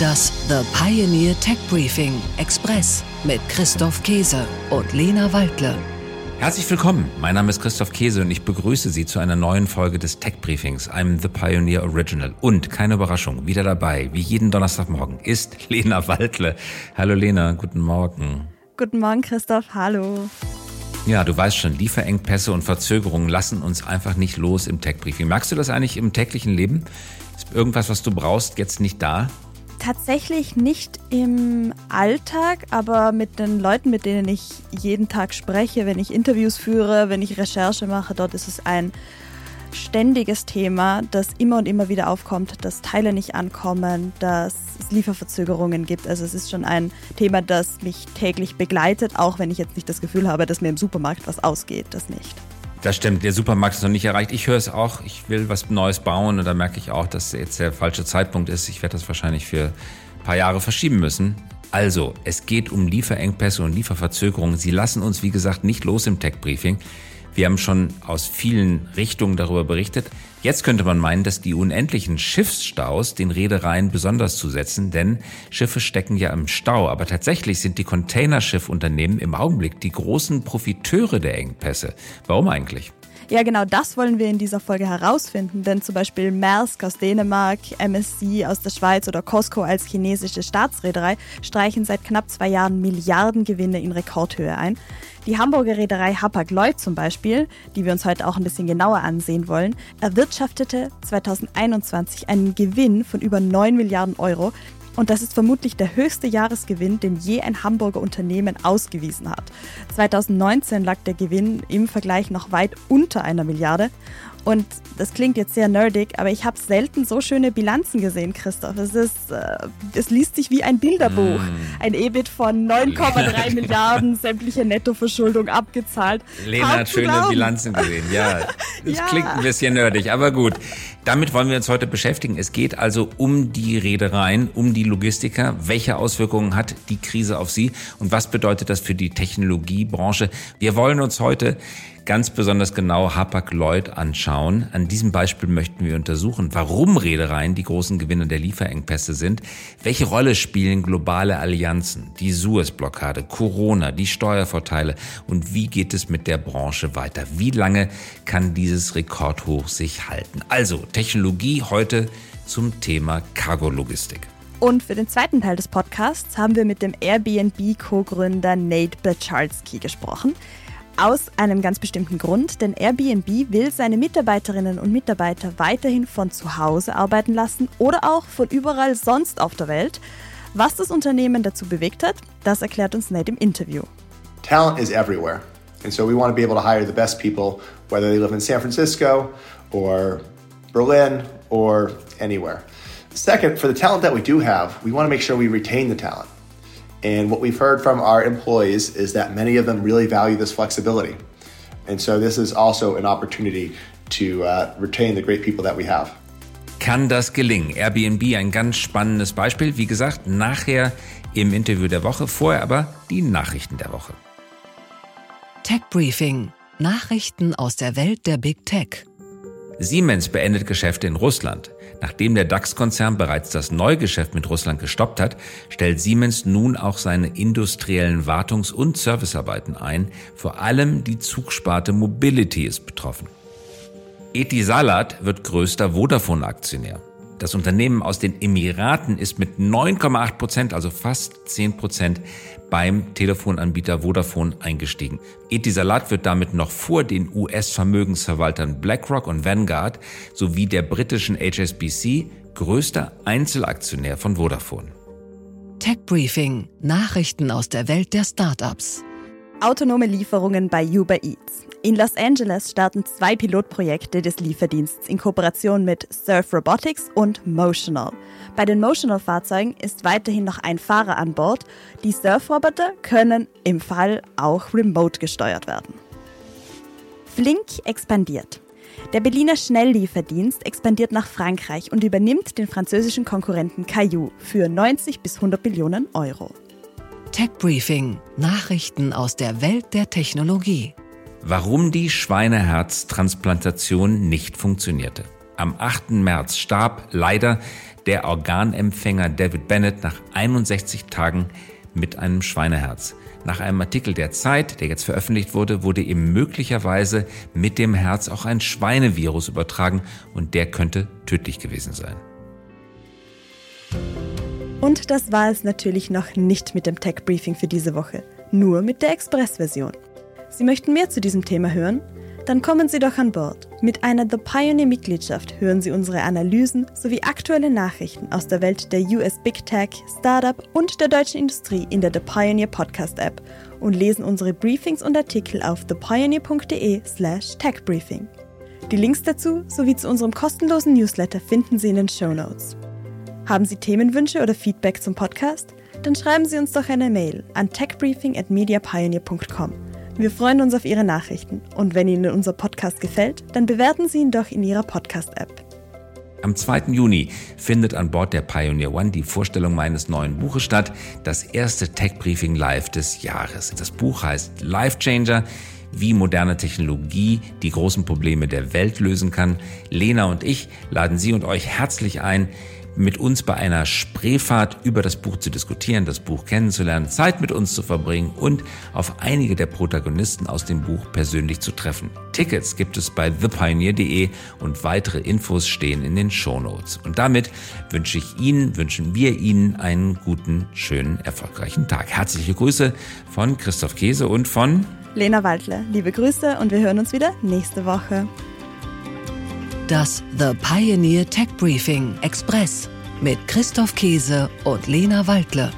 Das The Pioneer Tech Briefing Express mit Christoph Käse und Lena Waldle. Herzlich willkommen. Mein Name ist Christoph Käse und ich begrüße Sie zu einer neuen Folge des Tech Briefings, einem The Pioneer Original. Und keine Überraschung, wieder dabei, wie jeden Donnerstagmorgen, ist Lena Waldle. Hallo Lena, guten Morgen. Guten Morgen, Christoph. Hallo. Ja, du weißt schon, Lieferengpässe und Verzögerungen lassen uns einfach nicht los im Tech Briefing. Merkst du das eigentlich im täglichen Leben? Ist irgendwas, was du brauchst, jetzt nicht da? Tatsächlich nicht im Alltag, aber mit den Leuten, mit denen ich jeden Tag spreche, wenn ich Interviews führe, wenn ich Recherche mache, dort ist es ein ständiges Thema, das immer und immer wieder aufkommt, dass Teile nicht ankommen, dass es Lieferverzögerungen gibt. Also es ist schon ein Thema, das mich täglich begleitet, auch wenn ich jetzt nicht das Gefühl habe, dass mir im Supermarkt was ausgeht, das nicht. Das stimmt, der Supermarkt ist noch nicht erreicht. Ich höre es auch, ich will was Neues bauen und da merke ich auch, dass jetzt der falsche Zeitpunkt ist. Ich werde das wahrscheinlich für ein paar Jahre verschieben müssen. Also, es geht um Lieferengpässe und Lieferverzögerungen. Sie lassen uns, wie gesagt, nicht los im Tech-Briefing. Wir haben schon aus vielen Richtungen darüber berichtet. Jetzt könnte man meinen, dass die unendlichen Schiffsstaus den Reedereien besonders zusetzen, denn Schiffe stecken ja im Stau. Aber tatsächlich sind die Containerschiffunternehmen im Augenblick die großen Profiteure der Engpässe. Warum eigentlich? Ja, genau das wollen wir in dieser Folge herausfinden, denn zum Beispiel Maersk aus Dänemark, MSC aus der Schweiz oder Costco als chinesische Staatsreederei streichen seit knapp zwei Jahren Milliardengewinne in Rekordhöhe ein. Die Hamburger Reederei Hapag-Lloyd zum Beispiel, die wir uns heute auch ein bisschen genauer ansehen wollen, erwirtschaftete 2021 einen Gewinn von über 9 Milliarden Euro, und das ist vermutlich der höchste Jahresgewinn, den je ein Hamburger Unternehmen ausgewiesen hat. 2019 lag der Gewinn im Vergleich noch weit unter einer Milliarde. Und das klingt jetzt sehr nerdig, aber ich habe selten so schöne Bilanzen gesehen, Christoph. Es, ist, äh, es liest sich wie ein Bilderbuch. Mm. Ein EBIT von 9,3 Milliarden, sämtliche Nettoverschuldung abgezahlt. Lena hat schöne glauben. Bilanzen gesehen, ja. Das ja. klingt ein bisschen nerdig, aber gut. Damit wollen wir uns heute beschäftigen. Es geht also um die Reedereien, um die Logistiker. Welche Auswirkungen hat die Krise auf sie und was bedeutet das für die Technologiebranche? Wir wollen uns heute ganz besonders genau Hapag-Lloyd anschauen. An diesem Beispiel möchten wir untersuchen, warum Reedereien die großen Gewinner der Lieferengpässe sind, welche Rolle spielen globale Allianzen, die Suez-Blockade, Corona, die Steuervorteile und wie geht es mit der Branche weiter? Wie lange kann dieses Rekordhoch sich halten? Also Technologie heute zum Thema Cargologistik. Und für den zweiten Teil des Podcasts haben wir mit dem Airbnb-Co-Gründer Nate Blachalski gesprochen. Aus einem ganz bestimmten Grund, denn Airbnb will seine Mitarbeiterinnen und Mitarbeiter weiterhin von zu Hause arbeiten lassen oder auch von überall sonst auf der Welt. Was das Unternehmen dazu bewegt hat, das erklärt uns Nate im Interview. Talent is everywhere. And so we want to be able to hire the best people, whether they live in San Francisco or Berlin or anywhere. Second, for the talent that we do have, we want to make sure we retain the talent. And what we've heard from our employees is that many of them really value this flexibility. And so this is also an opportunity to uh, retain the great people that we have. Kann das gelingen? Airbnb ein ganz spannendes Beispiel. Wie gesagt, nachher im Interview der Woche, vorher aber die Nachrichten der Woche. Tech Briefing. Nachrichten aus der Welt der Big Tech. Siemens beendet Geschäfte in Russland. Nachdem der DAX-Konzern bereits das Neugeschäft mit Russland gestoppt hat, stellt Siemens nun auch seine industriellen Wartungs- und Servicearbeiten ein. Vor allem die Zugsparte Mobility ist betroffen. Etisalat wird größter Vodafone-Aktionär. Das Unternehmen aus den Emiraten ist mit 9,8 Prozent, also fast 10 Prozent, beim Telefonanbieter Vodafone eingestiegen. Etisalat wird damit noch vor den US-Vermögensverwaltern BlackRock und Vanguard sowie der britischen HSBC größter Einzelaktionär von Vodafone. Tech Briefing: Nachrichten aus der Welt der Startups. Autonome Lieferungen bei Uber Eats. In Los Angeles starten zwei Pilotprojekte des Lieferdienstes in Kooperation mit Surf Robotics und Motional. Bei den Motional-Fahrzeugen ist weiterhin noch ein Fahrer an Bord. Die Surfroboter können im Fall auch remote gesteuert werden. Flink expandiert. Der Berliner Schnelllieferdienst expandiert nach Frankreich und übernimmt den französischen Konkurrenten Caillou für 90 bis 100 Millionen Euro. Tech Briefing: Nachrichten aus der Welt der Technologie. Warum die Schweineherztransplantation nicht funktionierte. Am 8. März starb leider der Organempfänger David Bennett nach 61 Tagen mit einem Schweineherz. Nach einem Artikel der Zeit, der jetzt veröffentlicht wurde, wurde ihm möglicherweise mit dem Herz auch ein Schweinevirus übertragen und der könnte tödlich gewesen sein. Und das war es natürlich noch nicht mit dem Tech Briefing für diese Woche, nur mit der Express-Version. Sie möchten mehr zu diesem Thema hören? Dann kommen Sie doch an Bord. Mit einer The Pioneer-Mitgliedschaft hören Sie unsere Analysen sowie aktuelle Nachrichten aus der Welt der US Big Tech, Startup und der deutschen Industrie in der The Pioneer Podcast App und lesen unsere Briefings und Artikel auf thepioneer.de/slash techbriefing. Die Links dazu sowie zu unserem kostenlosen Newsletter finden Sie in den Show Notes. Haben Sie Themenwünsche oder Feedback zum Podcast? Dann schreiben Sie uns doch eine Mail an techbriefing@mediapioneer.com. Wir freuen uns auf Ihre Nachrichten und wenn Ihnen unser Podcast gefällt, dann bewerten Sie ihn doch in Ihrer Podcast-App. Am 2. Juni findet an Bord der Pioneer One die Vorstellung meines neuen Buches statt, das erste Tech Briefing Live des Jahres. Das Buch heißt Life Changer wie moderne Technologie die großen Probleme der Welt lösen kann. Lena und ich laden Sie und euch herzlich ein, mit uns bei einer Spreefahrt über das Buch zu diskutieren, das Buch kennenzulernen, Zeit mit uns zu verbringen und auf einige der Protagonisten aus dem Buch persönlich zu treffen. Tickets gibt es bei thepioneer.de und weitere Infos stehen in den Shownotes. Und damit wünsche ich Ihnen, wünschen wir Ihnen einen guten, schönen, erfolgreichen Tag. Herzliche Grüße von Christoph Käse und von Lena Waldle. Liebe Grüße und wir hören uns wieder nächste Woche. Das The Pioneer Tech Briefing Express mit Christoph Käse und Lena Waldle.